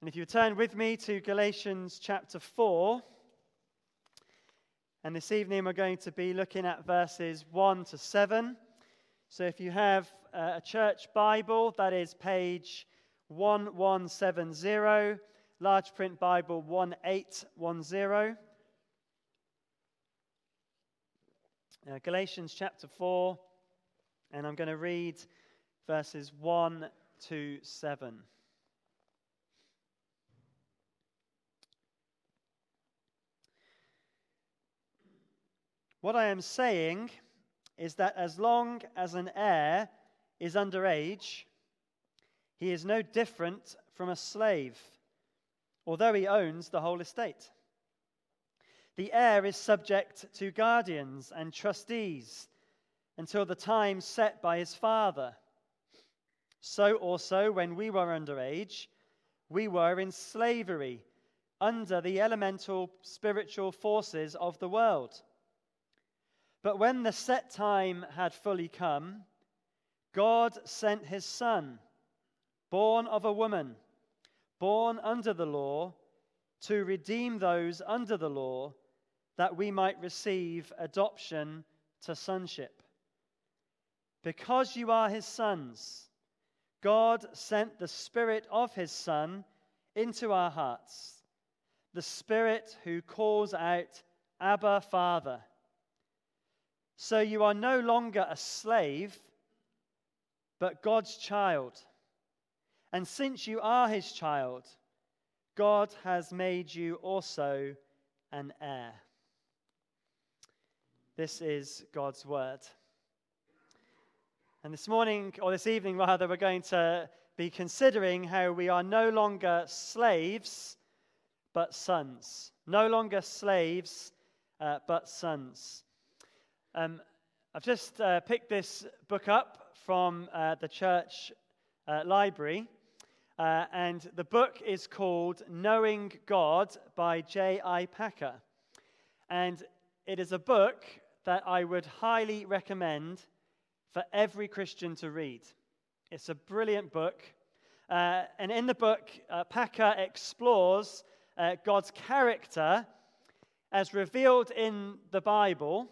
And if you turn with me to Galatians chapter 4, and this evening we're going to be looking at verses 1 to 7. So if you have a church Bible, that is page 1170, large print Bible 1810. Uh, Galatians chapter 4, and I'm going to read verses 1 to 7. What I am saying is that as long as an heir is underage, he is no different from a slave, although he owns the whole estate. The heir is subject to guardians and trustees until the time set by his father. So also, when we were underage, we were in slavery under the elemental spiritual forces of the world. But when the set time had fully come, God sent his Son, born of a woman, born under the law, to redeem those under the law, that we might receive adoption to sonship. Because you are his sons, God sent the Spirit of his Son into our hearts, the Spirit who calls out, Abba, Father. So you are no longer a slave, but God's child. And since you are his child, God has made you also an heir. This is God's word. And this morning, or this evening rather, we're going to be considering how we are no longer slaves, but sons. No longer slaves, uh, but sons. Um, I've just uh, picked this book up from uh, the church uh, library, uh, and the book is called Knowing God by J.I. Packer. And it is a book that I would highly recommend for every Christian to read. It's a brilliant book. Uh, and in the book, uh, Packer explores God's character as revealed in the Bible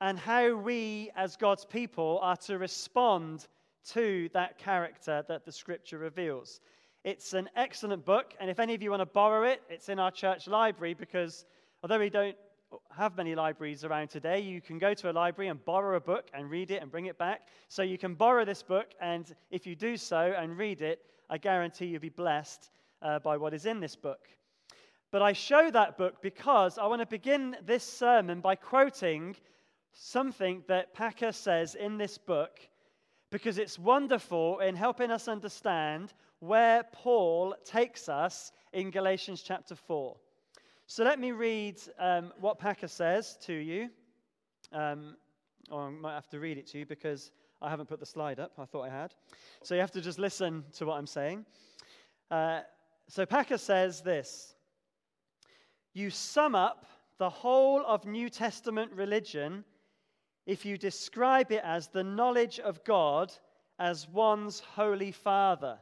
and how we, as God's people, are to respond to that character that the scripture reveals. It's an excellent book, and if any of you want to borrow it, it's in our church library because although we don't have many libraries around today, you can go to a library and borrow a book and read it and bring it back. So you can borrow this book, and if you do so and read it, I guarantee you'll be blessed uh, by what is in this book. But I show that book because I want to begin this sermon by quoting something that Packer says in this book because it's wonderful in helping us understand where Paul takes us in Galatians chapter 4. So let me read um, what Packer says to you. Um, or I might have to read it to you because I haven't put the slide up. I thought I had. So you have to just listen to what I'm saying. Uh, so Packer says this You sum up the whole of New Testament religion if you describe it as the knowledge of God as one's holy Father.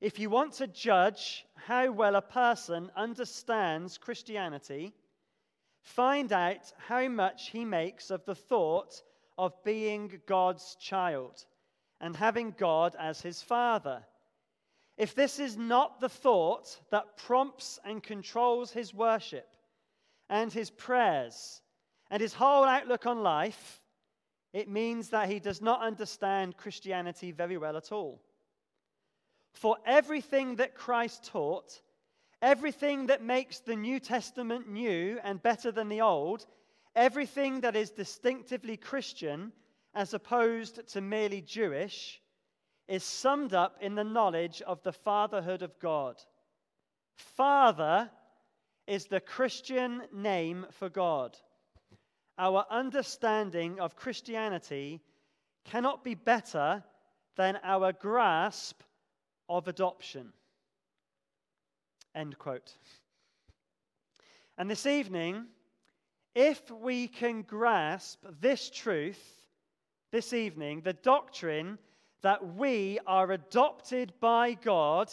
If you want to judge how well a person understands Christianity, find out how much he makes of the thought of being God's child and having God as his Father. If this is not the thought that prompts and controls his worship and his prayers and his whole outlook on life, it means that he does not understand Christianity very well at all. For everything that Christ taught, everything that makes the New Testament new and better than the Old, everything that is distinctively Christian as opposed to merely Jewish, is summed up in the knowledge of the fatherhood of God. Father is the Christian name for God our understanding of Christianity cannot be better than our grasp of adoption. End quote. And this evening, if we can grasp this truth, this evening, the doctrine that we are adopted by God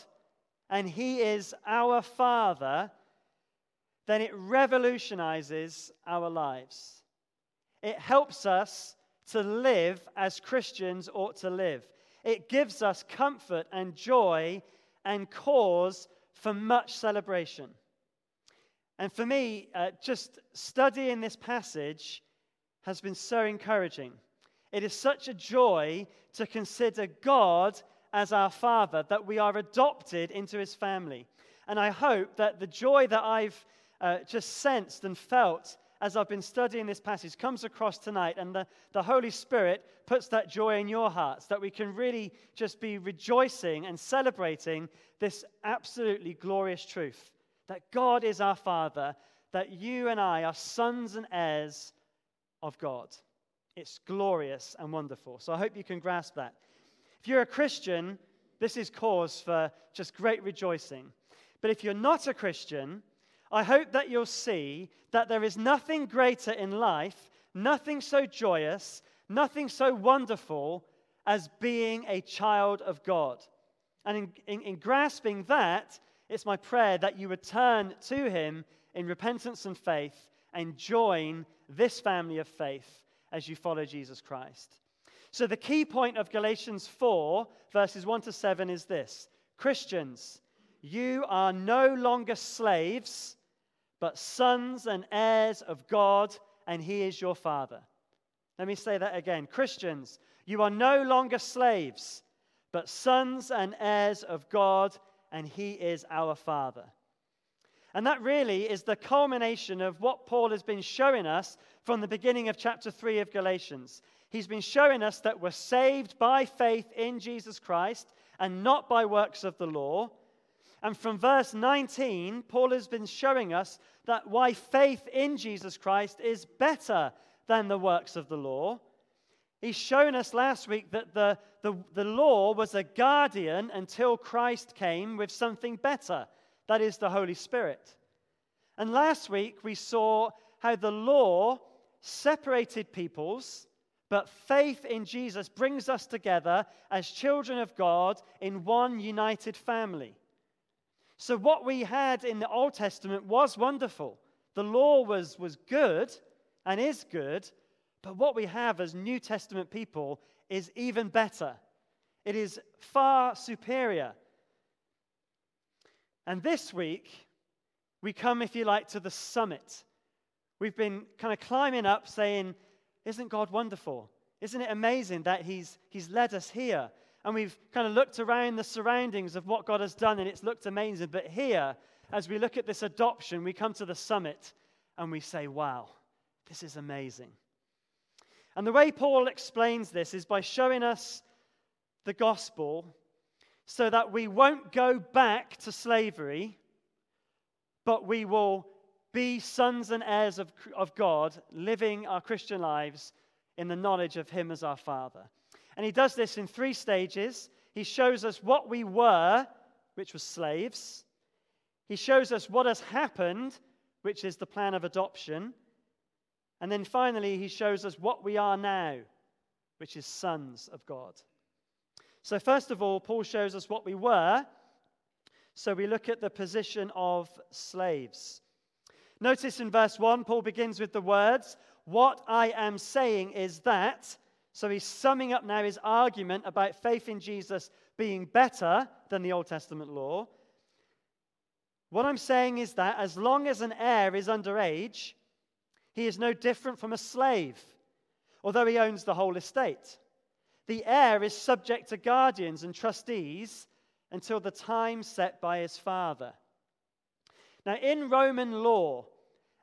and He is our Father, then it revolutionizes our lives. It helps us to live as Christians ought to live. It gives us comfort and joy and cause for much celebration. And for me, uh, just studying this passage has been so encouraging. It is such a joy to consider God as our Father, that we are adopted into His family. And I hope that the joy that I've uh, just sensed and felt as I've been studying this passage comes across tonight, and the, the Holy Spirit puts that joy in your hearts, that we can really just be rejoicing and celebrating this absolutely glorious truth that God is our Father, that you and I are sons and heirs of God. It's glorious and wonderful. So I hope you can grasp that. If you're a Christian, this is cause for just great rejoicing. But if you're not a Christian, I hope that you'll see that there is nothing greater in life, nothing so joyous, nothing so wonderful as being a child of God. And in, in, in, grasping that, it's my prayer that you would turn to Him in repentance and faith and join this family of faith as you follow Jesus Christ. So, the key point of Galatians 4, verses 1 to 7 is this Christians, you are no longer slaves but sons and heirs of God, and He is your Father. Let me say that again. Christians, you are no longer slaves, but sons and heirs of God, and He is our Father. And that really is the culmination of what Paul has been showing us from the beginning of chapter 3 of Galatians. He's been showing us that we're saved by faith in Jesus Christ and not by works of the law. And from verse 19, Paul has been showing us that why faith in Jesus Christ is better than the works of the law. He's shown us last week that the, the, the law was a guardian until Christ came with something better that is, the Holy Spirit. And last week we saw how the law separated peoples, but faith in Jesus brings us together as children of God in one united family. So, what we had in the Old Testament was wonderful. The law was, was good and is good, but what we have as New Testament people is even better. It is far superior. And this week, we come, if you like, to the summit. We've been kind of climbing up saying, Isn't God wonderful? Isn't it amazing that He's, he's led us here? And we've kind of looked around the surroundings of what God has done, and it's looked amazing. But here, as we look at this adoption, we come to the summit and we say, wow, this is amazing. And the way Paul explains this is by showing us the gospel so that we won't go back to slavery, but we will be sons and heirs of, of God, living our Christian lives in the knowledge of Him as our Father. And he does this in three stages. He shows us what we were, which was slaves. He shows us what has happened, which is the plan of adoption. And then finally, he shows us what we are now, which is sons of God. So, first of all, Paul shows us what we were. So, we look at the position of slaves. Notice in verse 1, Paul begins with the words, What I am saying is that. So he's summing up now his argument about faith in Jesus being better than the Old Testament law. What I'm saying is that as long as an heir is underage, he is no different from a slave, although he owns the whole estate. The heir is subject to guardians and trustees until the time set by his father. Now, in Roman law,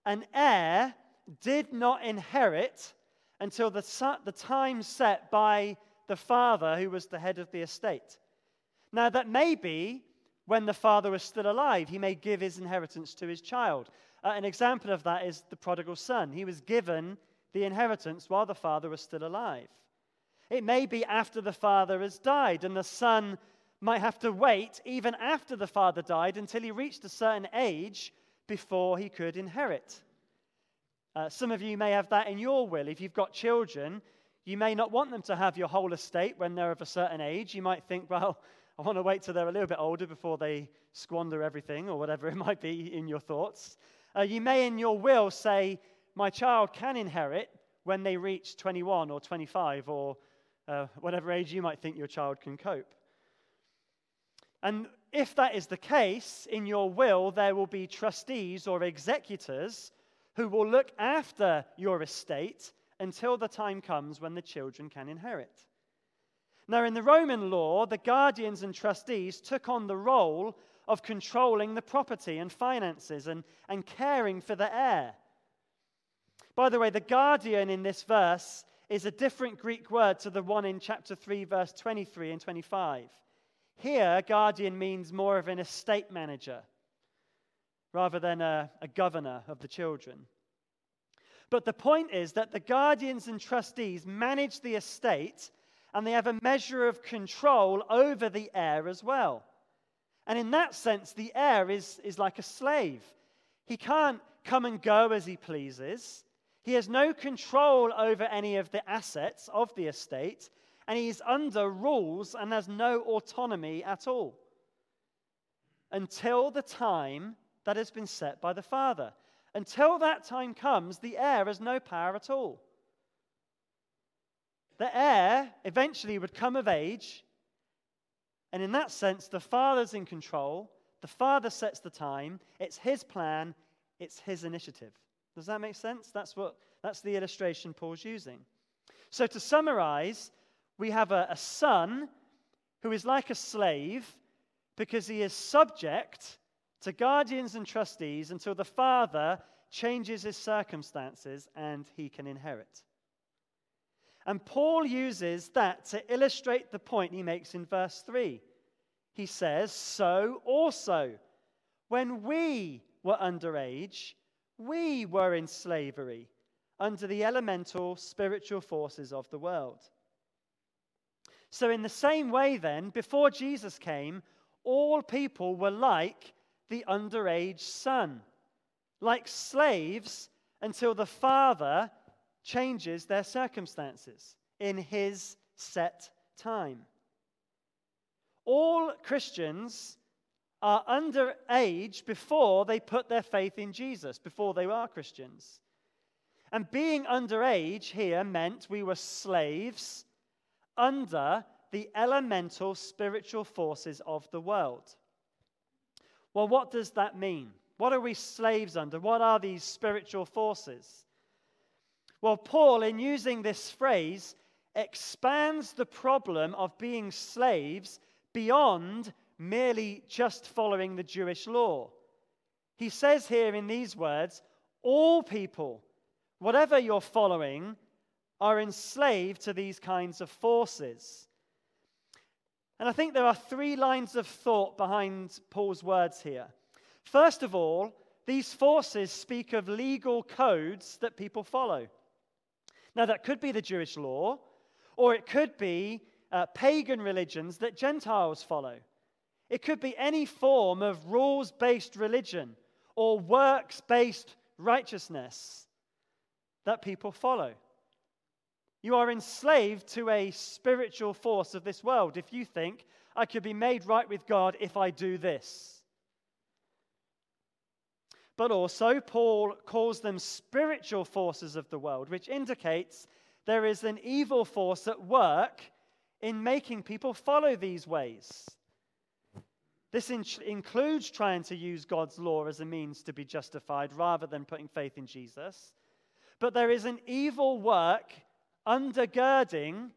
an heir did not inherit until the, the time set by the father who was the head of the estate. Now, that may be when the father was still alive, he may give his inheritance to his child. Uh, an example of that is the prodigal son. He was given the inheritance while the father was still alive. It may be after the father has died, and the son might have to wait even after the father died until he reached a certain age before he could inherit. Uh, some of you may have that in your will. If you've got children, you may not want them to have your whole estate when they're of a certain age. You might think, well, I want to wait till they're a little bit older before they squander everything or whatever it might be in your thoughts. Uh, you may, in your will, say, My child can inherit when they reach 21 or 25 or uh, whatever age you might think your child can cope. And if that is the case, in your will, there will be trustees or executors who will look after your estate until the time comes when the children can inherit. Now, in the Roman law, the guardians and trustees took on the role of controlling the property and finances and, and caring for the heir. By the way, the guardian in this verse is a different Greek word to the one in chapter 3, verse 23 and 25. Here, guardian means more of an estate manager rather than a, a governor of the children. But the point is that the guardians and trustees manage the estate and they have a measure of control over the heir as well. And in that sense, the heir is, is like a slave. He can't come and go as he pleases. He has no control over any of the assets of the estate, and he is under rules and has no autonomy at all until the time that has been set by the Father. Until that time comes, the heir has no power at all. The heir eventually would come of age, and in that sense, the Father's in control. The Father sets the time, it's his plan, it's his initiative. Does that make sense? That's, what, that's the illustration Paul's using. So, to summarize, we have a, a son who is like a slave because he is subject to guardians and trustees until the father changes his circumstances and he can inherit. And Paul uses that to illustrate the point he makes in verse 3. He says, So also, when we were underage, we were in slavery under the elemental spiritual forces of the world. So, in the same way, then, before Jesus came, all people were like the underage son, like slaves until the father changes their circumstances in his set time. All Christians are underage before they put their faith in Jesus, before they are Christians. And being underage here meant we were slaves under the elemental spiritual forces of the world. Well, what does that mean? What are we slaves under? What are these spiritual forces? Well, Paul, in using this phrase, expands the problem of being slaves beyond merely just following the Jewish law. He says here in these words, all people, whatever you're following, are enslaved to these kinds of forces. And I think there are three lines of thought behind Paul's words here. First of all, these forces speak of legal codes that people follow. Now, that could be the Jewish law, or it could be uh, pagan religions that Gentiles follow. It could be any form of rules based religion or works based righteousness that people follow. You are enslaved to a spiritual force of this world if you think, I could be made right with God if I do this. But also, Paul calls them spiritual forces of the world, which indicates there is an evil force at work in making people follow these ways. This in- includes trying to use God's law as a means to be justified rather than putting faith in Jesus. But there is an evil work undergirding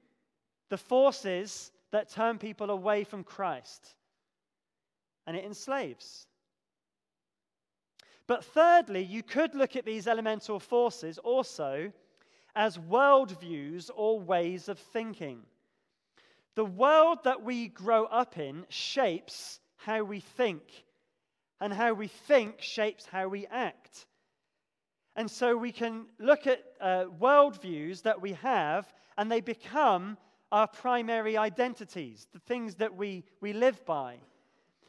the forces that turn people away from Christ, and it enslaves. But thirdly, you could look at these elemental forces also as worldviews or ways of thinking. The world that we grow up in shapes how we think, and how we think shapes how we act. And so we can look at uh, worldviews that we have, and they become our primary identities, the things that we, we live by.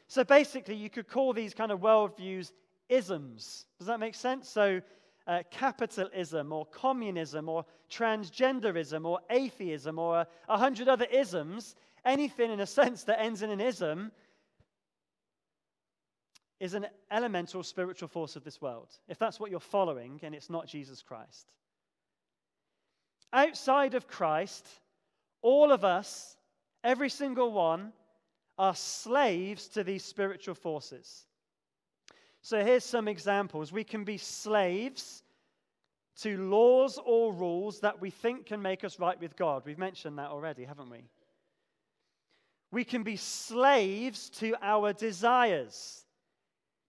So basically, you could call these kind of worldviews isms. Does that make sense? So, uh, capitalism or communism or transgenderism or atheism or a, a hundred other isms Anything, in a sense, that ends in an ism is an elemental spiritual force of this world, if that's what you're following and it's not Jesus Christ. Outside of Christ, all of us, every single one, are slaves to these spiritual forces. So here's some examples. We can be slaves to laws or rules that we think can make us right with God. We've mentioned that already, haven't we? We can be slaves to our desires.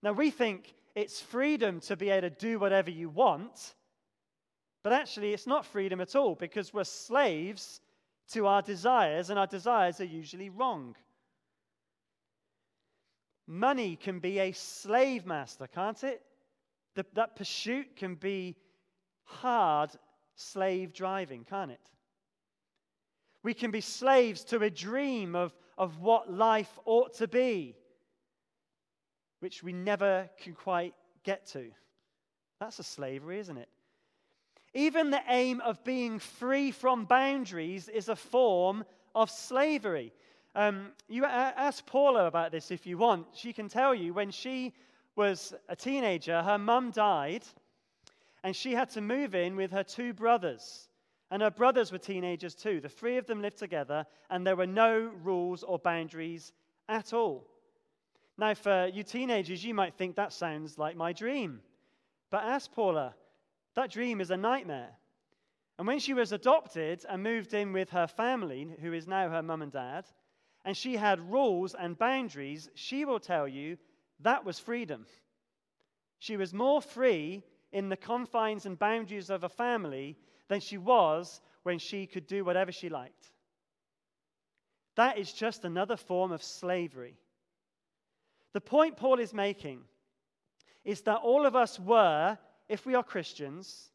Now, we think it's freedom to be able to do whatever you want, but actually, it's not freedom at all because we're slaves to our desires, and our desires are usually wrong. Money can be a slave master, can't it? The, that pursuit can be hard slave driving, can't it? We can be slaves to a dream of, of what life ought to be which we never can quite get to. That's a slavery, isn't it? Even the aim of being free from boundaries is a form of slavery. Um, you ask Paula about this if you want. She can tell you when she was a teenager, her mum died, and she had to move in with her two brothers. And her brothers were teenagers too. The three of them lived together, and there were no rules or boundaries at all. Now, for you teenagers, you might think that sounds like my dream. But ask Paula, that dream is a nightmare. And when she was adopted and moved in with her family, who is now her mum and dad, and she had rules and boundaries, she will tell you that was freedom. She was more free in the confines and boundaries of a family than she was when she could do whatever she liked. That is just another form of slavery. The point Paul is making is that all of us were, if we are Christians,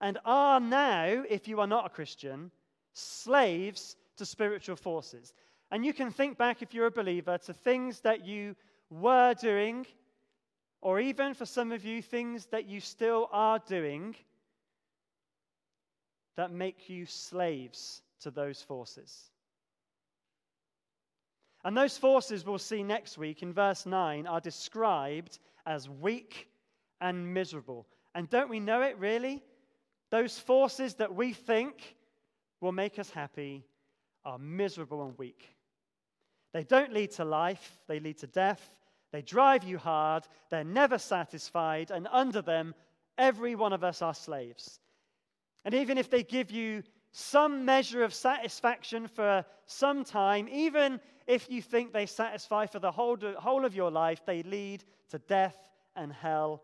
and are now, if you are not a Christian, slaves to spiritual forces. And you can think back, if you're a believer, to things that you were doing, or even for some of you, things that you still are doing that make you slaves to those forces. And those forces we'll see next week in verse 9 are described as weak and miserable. And don't we know it really? Those forces that we think will make us happy are miserable and weak. They don't lead to life, they lead to death. They drive you hard, they're never satisfied, and under them, every one of us are slaves. And even if they give you some measure of satisfaction for some time, even if you think they satisfy for the whole, whole of your life, they lead to death and hell.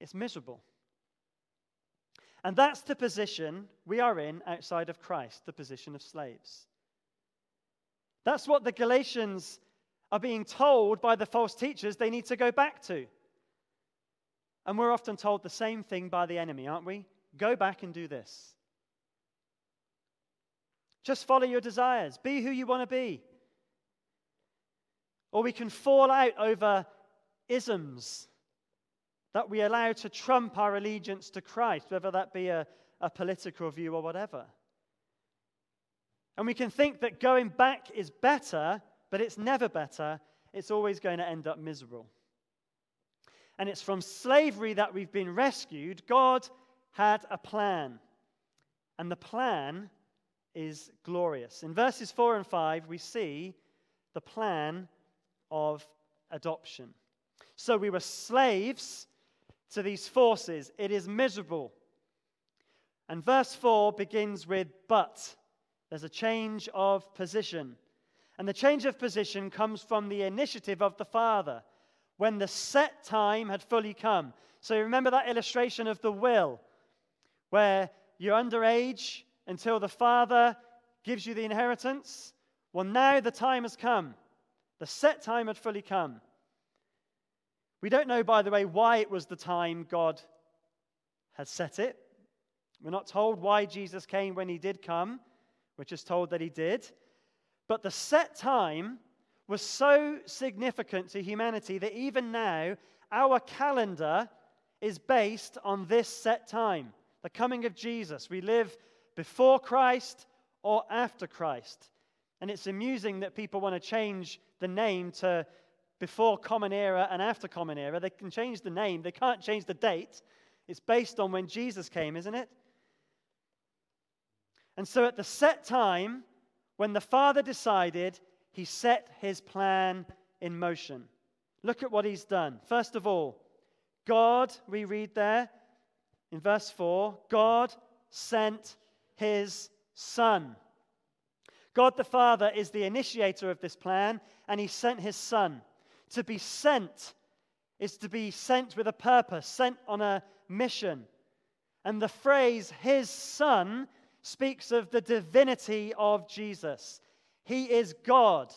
It's miserable. And that's the position we are in outside of Christ, the position of slaves. That's what the Galatians are being told by the false teachers they need to go back to. And we're often told the same thing by the enemy, aren't we? Go back and do this. Just follow your desires. Be who you want to be. Or we can fall out over isms that we allow to trump our allegiance to Christ, whether that be a, a political view or whatever. And we can think that going back is better, but it's never better. It's always going to end up miserable. And it's from slavery that we've been rescued. God had a plan. And the plan is glorious. In verses 4 and 5, we see the plan of adoption. So we were slaves to these forces. It is miserable. And verse 4 begins with but. There's a change of position. And the change of position comes from the initiative of the Father when the set time had fully come. So remember that illustration of the will, where you're underage, until the Father gives you the inheritance? Well, now the time has come. The set time had fully come. We don't know, by the way, why it was the time God had set it. We're not told why Jesus came when he did come. We're just told that he did. But the set time was so significant to humanity that even now, our calendar is based on this set time the coming of Jesus. We live before Christ or after Christ. And it's amusing that people want to change the name to before Common Era and after Common Era. They can change the name, they can't change the date. It's based on when Jesus came, isn't it? And so at the set time, when the Father decided, he set his plan in motion. Look at what he's done. First of all, God, we read there in verse 4, God sent his Son. God the Father is the initiator of this plan, and he sent his Son. To be sent is to be sent with a purpose, sent on a mission. And the phrase, his Son, speaks of the divinity of Jesus. He is God,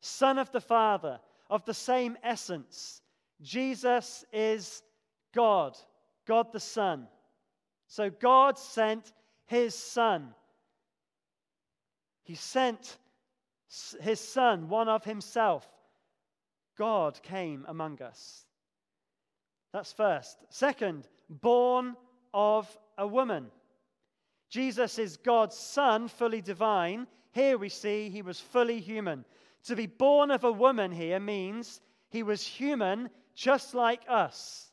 Son of the Father, of the same essence. Jesus is God, God the Son. So God sent his Son. He sent his Son, one of himself. God came among us. That's first. Second, born of a woman. Jesus is God's Son, fully divine. Here we see he was fully human. To be born of a woman here means he was human just like us.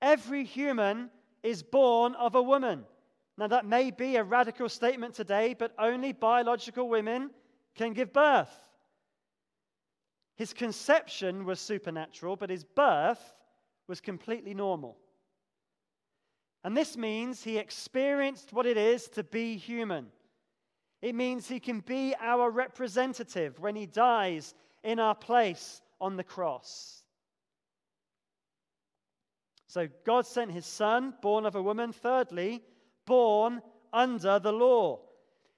Every human is born of a woman. Now, that may be a radical statement today, but only biological women can give birth. His conception was supernatural, but his birth was completely normal. And this means he experienced what it is to be human. It means he can be our representative when he dies in our place on the cross. So God sent his son, born of a woman. Thirdly, born under the law.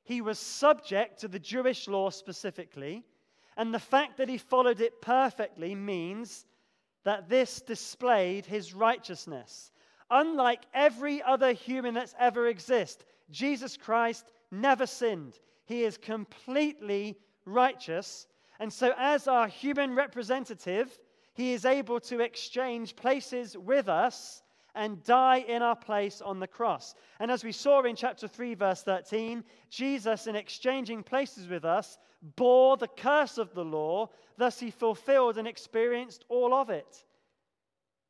He was subject to the Jewish law specifically, and the fact that he followed it perfectly means that this displayed his righteousness. Unlike every other human that's ever existed, Jesus Christ never sinned. He is completely righteous. And so, as our human representative, he is able to exchange places with us and die in our place on the cross. And as we saw in chapter 3, verse 13, Jesus, in exchanging places with us, bore the curse of the law, thus, he fulfilled and experienced all of it.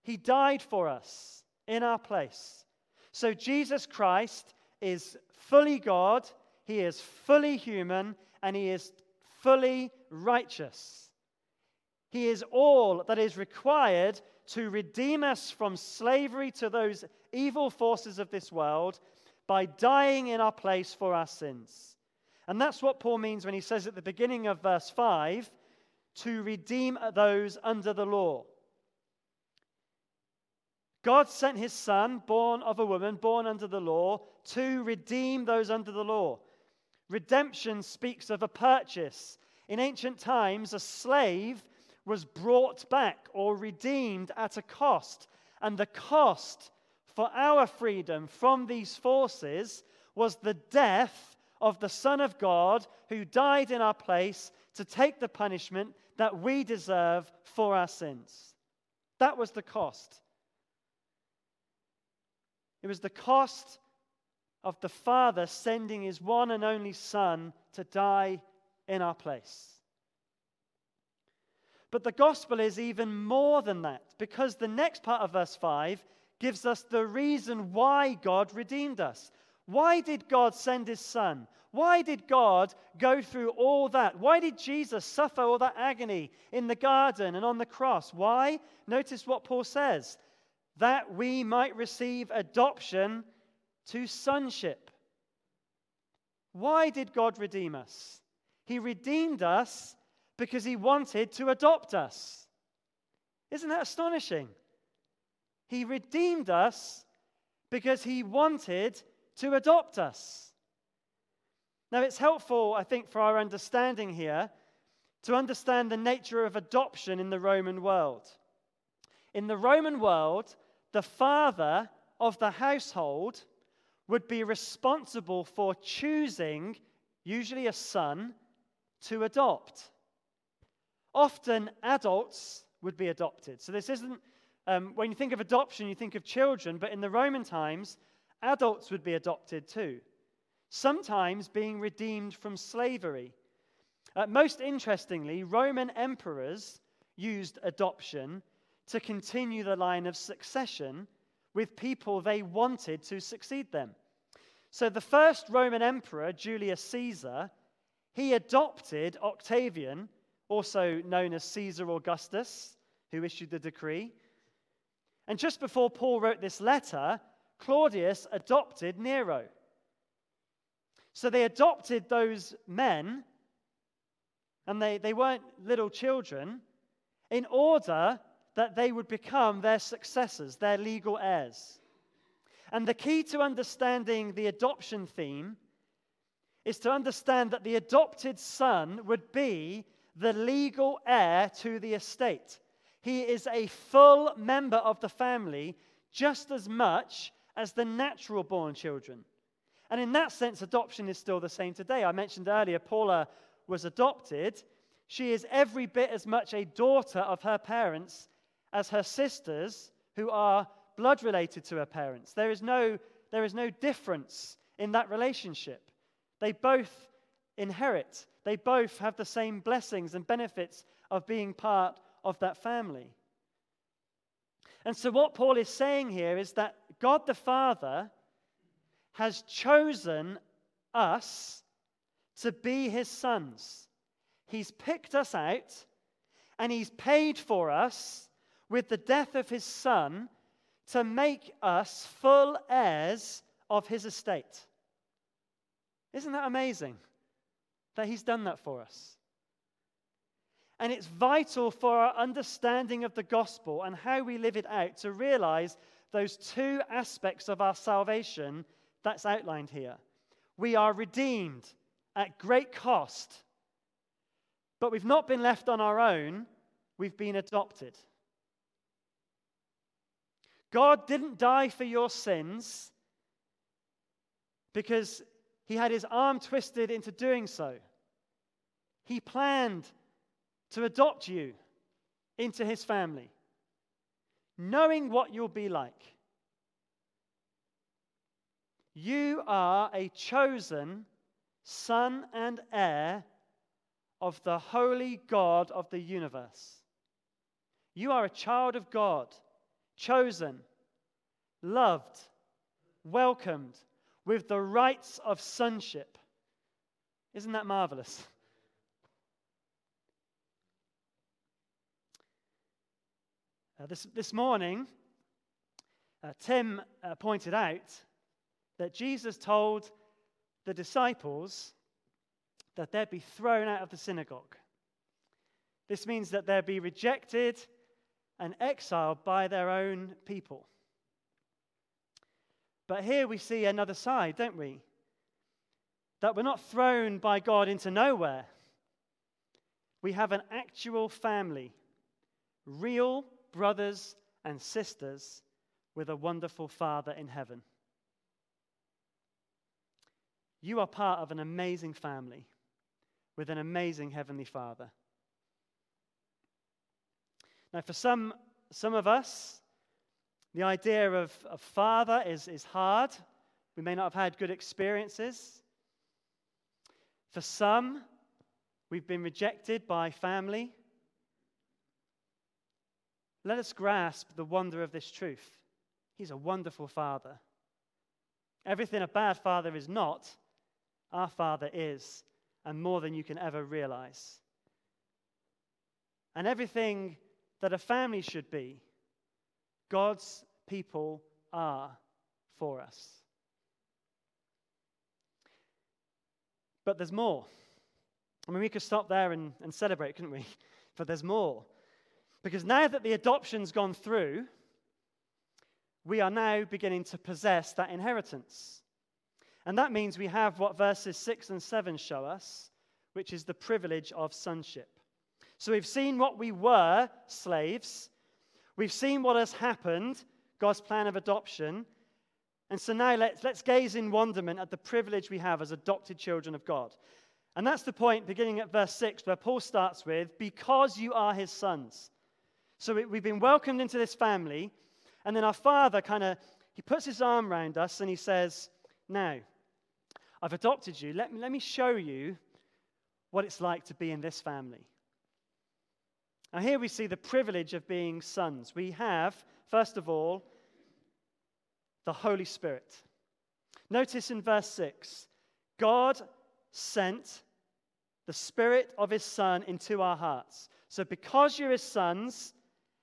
He died for us in our place. So, Jesus Christ is fully God, he is fully human, and he is fully righteous. He is all that is required to redeem us from slavery to those evil forces of this world by dying in our place for our sins. And that's what Paul means when he says at the beginning of verse 5 to redeem those under the law. God sent his son, born of a woman, born under the law, to redeem those under the law. Redemption speaks of a purchase. In ancient times, a slave was brought back or redeemed at a cost. And the cost for our freedom from these forces was the death of the Son of God who died in our place to take the punishment that we deserve for our sins. That was the cost. It was the cost of the Father sending his one and only Son to die in our place. But the gospel is even more than that because the next part of verse 5 gives us the reason why God redeemed us. Why did God send his son? Why did God go through all that? Why did Jesus suffer all that agony in the garden and on the cross? Why? Notice what Paul says that we might receive adoption to sonship. Why did God redeem us? He redeemed us because he wanted to adopt us. Isn't that astonishing? He redeemed us because he wanted to adopt us. Now, it's helpful, I think, for our understanding here to understand the nature of adoption in the Roman world. In the Roman world, the father of the household would be responsible for choosing, usually a son, to adopt. Often adults would be adopted. So this isn't, um, when you think of adoption, you think of children, but in the Roman times, adults would be adopted too. Sometimes being redeemed from slavery. Uh, most interestingly, Roman emperors used adoption to continue the line of succession with people they wanted to succeed them. So the first Roman emperor, Julius Caesar, he adopted Octavian, also known as Caesar Augustus, who issued the decree. And just before Paul wrote this letter, Claudius adopted Nero. So they adopted those men, and they, they weren't little children, in order that they would become their successors, their legal heirs. And the key to understanding the adoption theme is to understand that the adopted son would be the legal heir to the estate. He is a full member of the family just as much as the natural born children. And in that sense, adoption is still the same today. I mentioned earlier, Paula was adopted. She is every bit as much a daughter of her parents as her sisters, who are blood related to her parents. There is no, there is no difference in that relationship. They both inherit, they both have the same blessings and benefits of being part of that family. And so, what Paul is saying here is that God the Father has chosen us to be his sons. He's picked us out and he's paid for us with the death of his son to make us full heirs of his estate. Isn't that amazing that he's done that for us? And it's vital for our understanding of the gospel and how we live it out to realize those two aspects of our salvation that's outlined here. We are redeemed at great cost, but we've not been left on our own, we've been adopted. God didn't die for your sins because he had his arm twisted into doing so. He planned to adopt you into his family, knowing what you'll be like. You are a chosen son and heir of the holy God of the universe. You are a child of God chosen, loved, welcomed with the rights of sonship. Isn't that marvelous? Uh, this, this morning, uh, Tim uh, pointed out that Jesus told the disciples that they'd be thrown out of the synagogue. This means that they'd be rejected and exiled by their own people. But here we see another side, don't we? That we're not thrown by God into nowhere. We have an actual family, real brothers and sisters with a wonderful Father in heaven. You are part of an amazing family with an amazing Heavenly Father. Now, for some, some of us, the idea of, of father is, is hard. We may not have had good experiences. For some, we've been rejected by family. Let us grasp the wonder of this truth. He's a wonderful father. Everything a bad father is not, our father is, and more than you can ever realize. And everything that a family should be, God's people are for us. But there's more. I mean, we could stop there and, and celebrate, couldn't we? But there's more. Because now that the adoption's gone through, we are now beginning to possess that inheritance. And that means we have what verses 6 and 7 show us, which is the privilege of sonship. So we've seen what we were, slaves. We've seen what has happened, God's plan of adoption. And so now let's, let's gaze in wonderment at the privilege we have as adopted children of God. And that's the point, beginning at verse 6, where Paul starts with, because you are his sons. So we, we've been welcomed into this family, and then our father kind of, he puts his arm around us and he says, Now, I've adopted you. Let me, let me show you what it's like to be in this family. Now, here we see the privilege of being sons. We have, first of all, the Holy Spirit. Notice in verse 6 God sent the Spirit of His Son into our hearts. So, because you're His sons,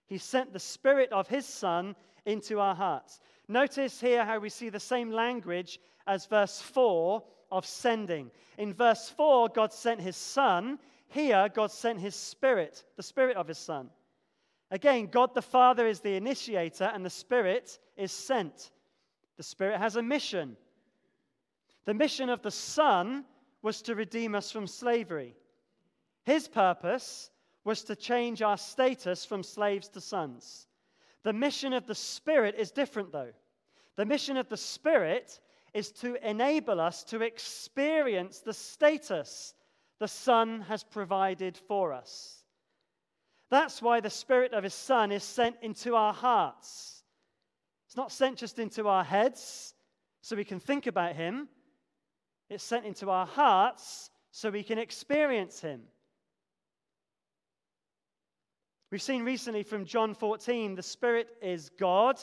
He sent the Spirit of His Son into our hearts. Notice here how we see the same language as verse 4 of sending. In verse 4, God sent His Son. Here, God sent His Spirit, the Spirit of His Son. Again, God the Father is the initiator, and the Spirit is sent. The Spirit has a mission. The mission of the Son was to redeem us from slavery. His purpose was to change our status from slaves to sons. The mission of the Spirit is different, though. The mission of the Spirit is to enable us to experience the status the Son has provided for us. That's why the Spirit of His Son is sent into our hearts. It's not sent just into our heads so we can think about Him, it's sent into our hearts so we can experience Him. We've seen recently from John 14 the Spirit is God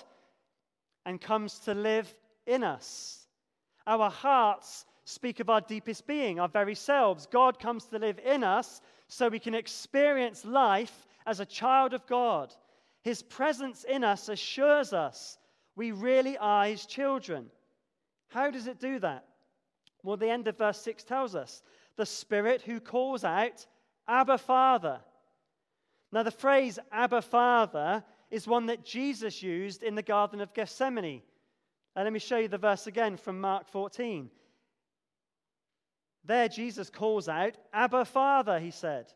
and comes to live in us. Our hearts speak of our deepest being, our very selves. God comes to live in us so we can experience life as a child of God. His presence in us assures us we really are His children. How does it do that? Well, the end of verse 6 tells us the Spirit who calls out, Abba, Father. Now, the phrase Abba, Father is one that Jesus used in the Garden of Gethsemane. And let me show you the verse again from Mark 14. There, Jesus calls out, Abba, Father, he said.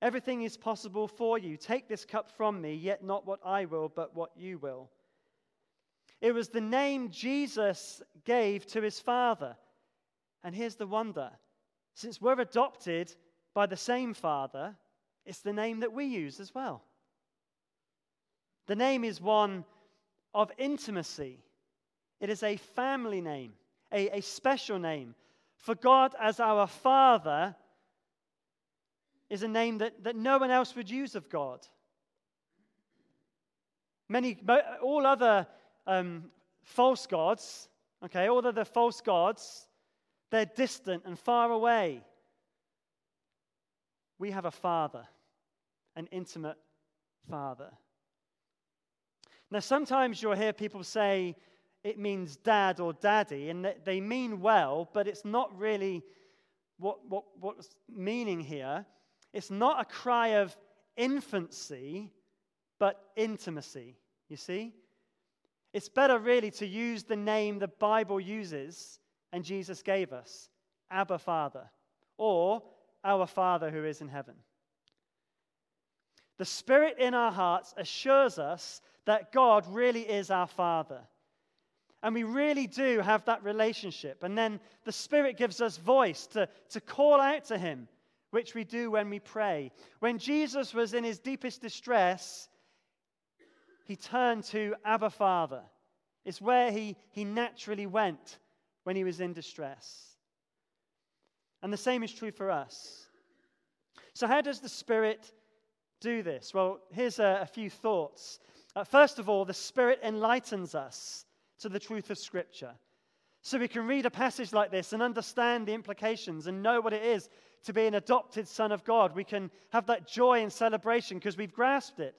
Everything is possible for you. Take this cup from me, yet not what I will, but what you will. It was the name Jesus gave to his Father. And here's the wonder since we're adopted by the same Father, it's the name that we use as well. The name is one of intimacy, it is a family name, a, a special name. For God as our Father is a name that, that no one else would use of God. Many, all other um, false gods, okay, all other false gods they're distant and far away. We have a father, an intimate father. Now, sometimes you'll hear people say it means dad or daddy, and they mean well, but it's not really what, what, what's meaning here. It's not a cry of infancy, but intimacy. You see? It's better, really, to use the name the Bible uses and Jesus gave us Abba, Father, or Our Father who is in heaven. The Spirit in our hearts assures us that God really is our Father. And we really do have that relationship. And then the Spirit gives us voice to, to call out to Him, which we do when we pray. When Jesus was in his deepest distress, he turned to Abba Father. It's where he, he naturally went when he was in distress. And the same is true for us. So, how does the Spirit do this? Well, here's a, a few thoughts. Uh, first of all, the Spirit enlightens us to the truth of Scripture. So we can read a passage like this and understand the implications and know what it is to be an adopted son of God. We can have that joy and celebration because we've grasped it.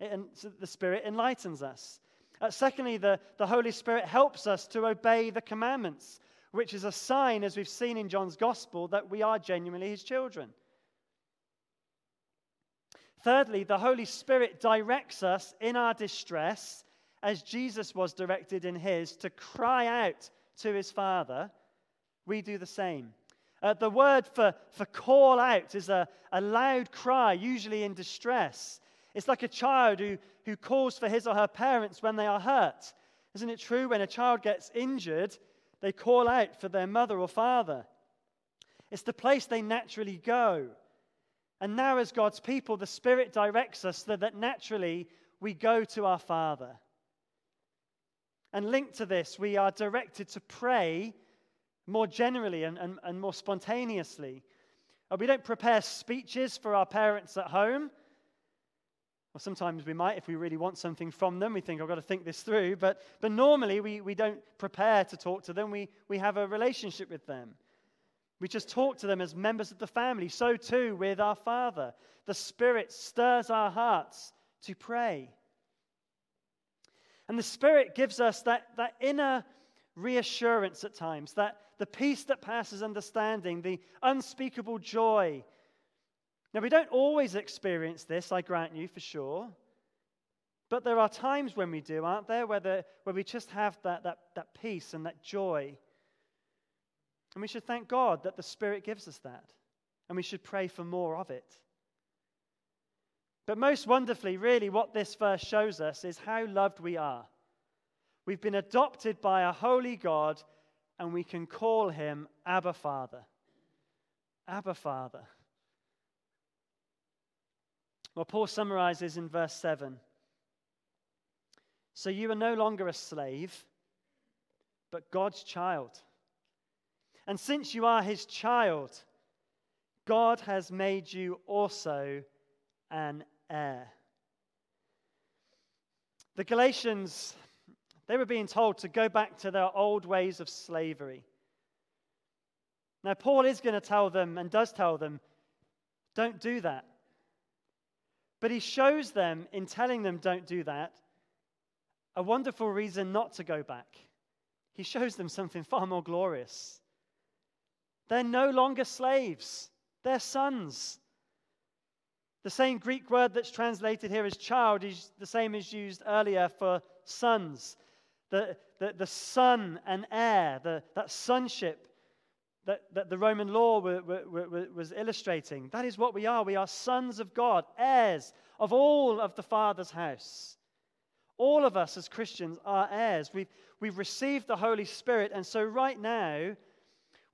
And so the Spirit enlightens us. Uh, secondly, the, the Holy Spirit helps us to obey the commandments, which is a sign, as we've seen in John's Gospel, that we are genuinely his children. Thirdly, the Holy Spirit directs us in our distress, as Jesus was directed in his, to cry out to his Father. We do the same. Uh, the word for, for call out is a, a loud cry, usually in distress. It's like a child who, who calls for his or her parents when they are hurt. Isn't it true? When a child gets injured, they call out for their mother or father. It's the place they naturally go. And now, as God's people, the Spirit directs us so that naturally we go to our Father. And linked to this, we are directed to pray more generally and, and, and more spontaneously. We don't prepare speeches for our parents at home. Or sometimes we might if we really want something from them. We think, I've got to think this through. But, but normally we, we don't prepare to talk to them, we, we have a relationship with them. We just talk to them as members of the family. So too with our Father. The Spirit stirs our hearts to pray. And the Spirit gives us that, that inner reassurance at times, that the peace that passes understanding, the unspeakable joy. Now, we don't always experience this, I grant you, for sure. But there are times when we do, aren't there, where, the, where we just have that, that, that peace and that joy. And we should thank God that the Spirit gives us that. And we should pray for more of it. But most wonderfully, really, what this verse shows us is how loved we are. We've been adopted by a holy God, and we can call him Abba Father. Abba Father. Well, Paul summarizes in verse 7 So you are no longer a slave, but God's child. And since you are his child, God has made you also an heir. The Galatians, they were being told to go back to their old ways of slavery. Now, Paul is going to tell them and does tell them, don't do that. But he shows them, in telling them don't do that, a wonderful reason not to go back. He shows them something far more glorious. They're no longer slaves, they're sons. The same Greek word that's translated here as child is the same as used earlier for sons. The, the, the son and heir, the, that sonship that, that the Roman law were, were, were, was illustrating. That is what we are. We are sons of God, heirs of all of the Father's house. All of us as Christians are heirs. We've, we've received the Holy Spirit, and so right now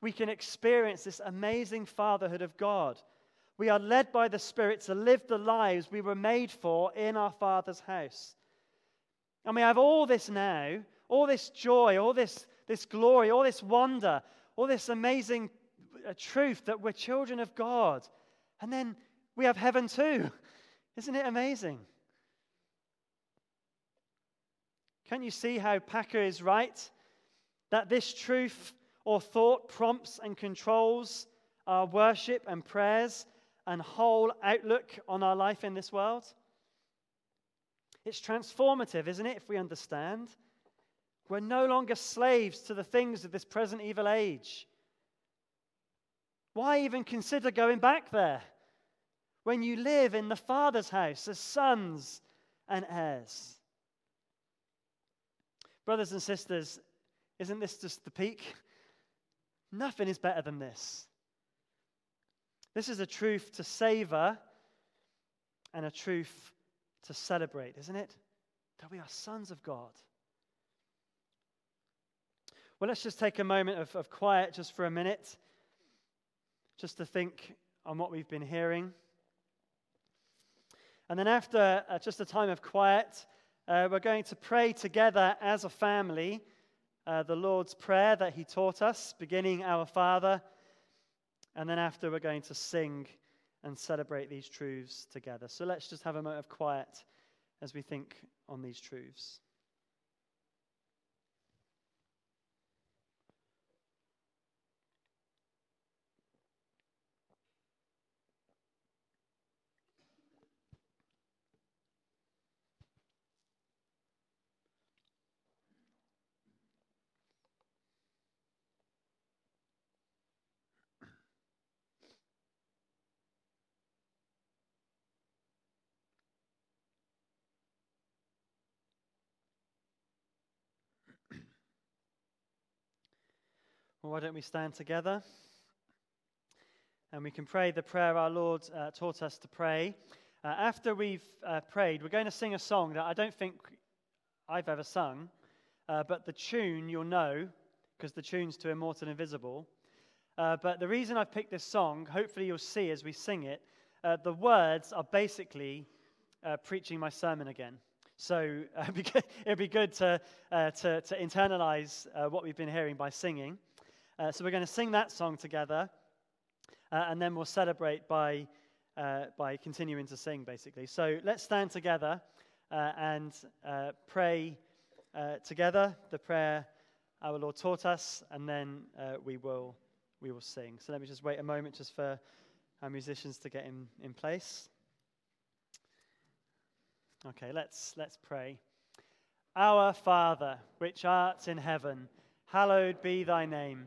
we can experience this amazing fatherhood of God. We are led by the Spirit to live the lives we were made for in our Father's house. And we have all this now, all this joy, all this, this glory, all this wonder, all this amazing uh, truth that we're children of God. And then we have heaven too. Isn't it amazing? Can't you see how Packer is right? That this truth or thought prompts and controls our worship and prayers and whole outlook on our life in this world? It's transformative, isn't it, if we understand? We're no longer slaves to the things of this present evil age. Why even consider going back there when you live in the Father's house as sons and heirs? Brothers and sisters, isn't this just the peak? Nothing is better than this. This is a truth to savor and a truth to celebrate, isn't it? That we are sons of God. Well, let's just take a moment of, of quiet just for a minute, just to think on what we've been hearing. And then, after uh, just a time of quiet, uh, we're going to pray together as a family uh, the Lord's Prayer that He taught us, beginning Our Father and then after, we're going to sing and celebrate these truths together. So let's just have a moment of quiet as we think on these truths. Why don't we stand together? And we can pray the prayer our Lord uh, taught us to pray. Uh, after we've uh, prayed, we're going to sing a song that I don't think I've ever sung, uh, but the tune you'll know, because the tune's to Immortal Invisible. Uh, but the reason I've picked this song, hopefully you'll see as we sing it, uh, the words are basically preaching my sermon again. So it'd be good, it'd be good to, to, to internalize what we've been hearing by singing. Uh, so we're going to sing that song together, uh, and then we'll celebrate by, uh, by continuing to sing, basically. So let's stand together uh, and uh, pray uh, together the prayer our Lord taught us, and then we, will, we will sing. So let me just wait a moment just for our musicians to get in, in place. Okay, let's, let's pray. Our Father, which art in heaven, hallowed be thy name.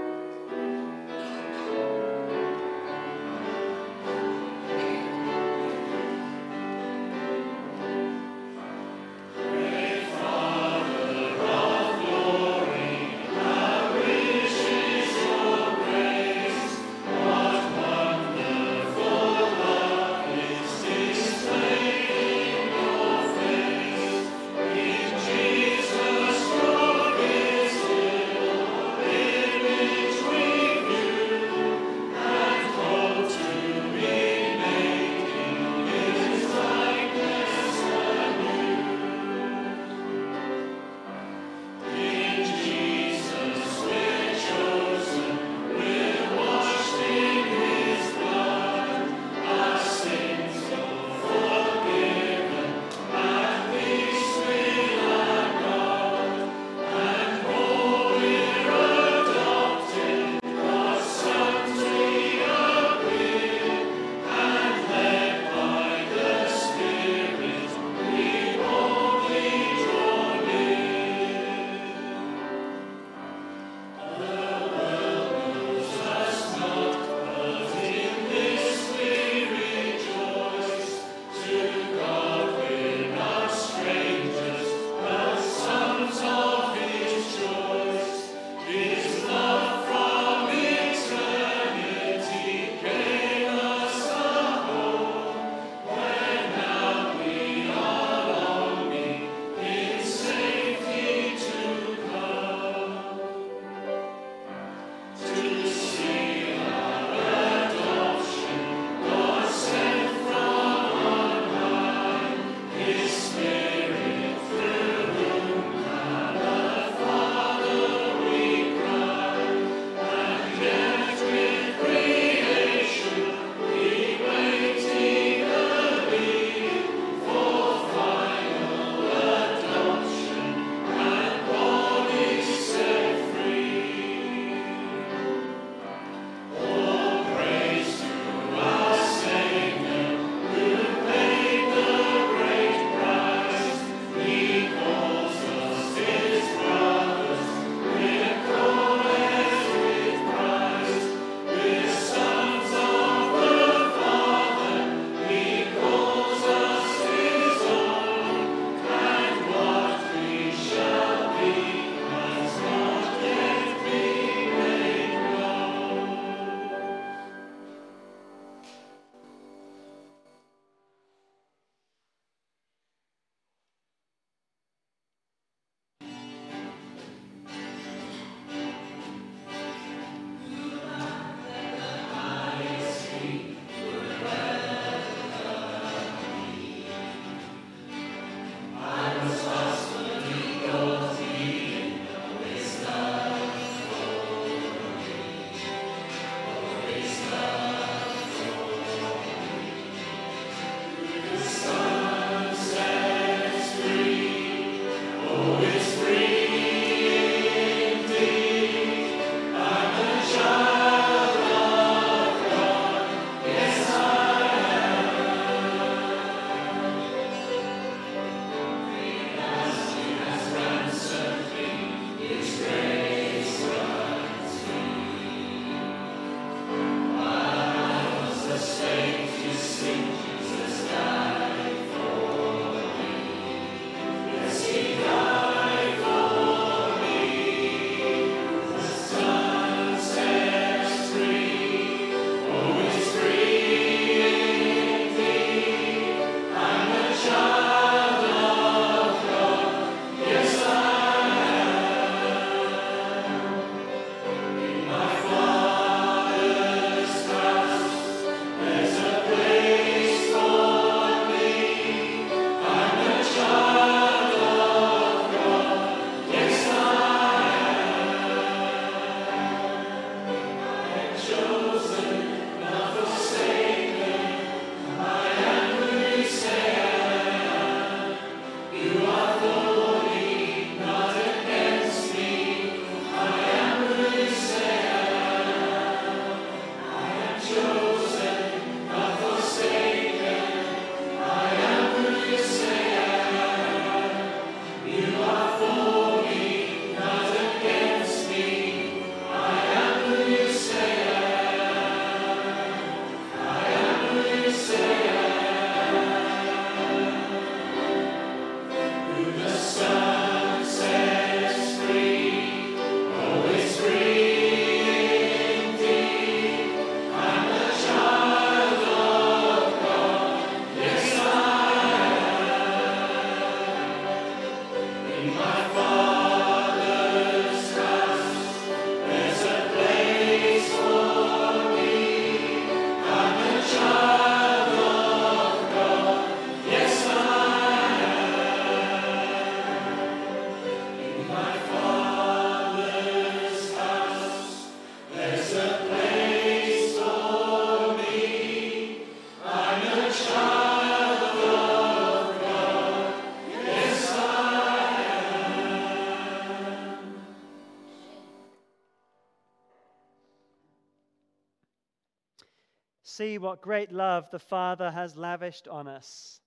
see what great love the Father has lavished on us,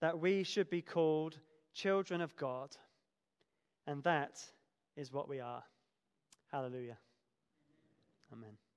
that we should be called children of God. And that is what we are. Hallelujah. Amen.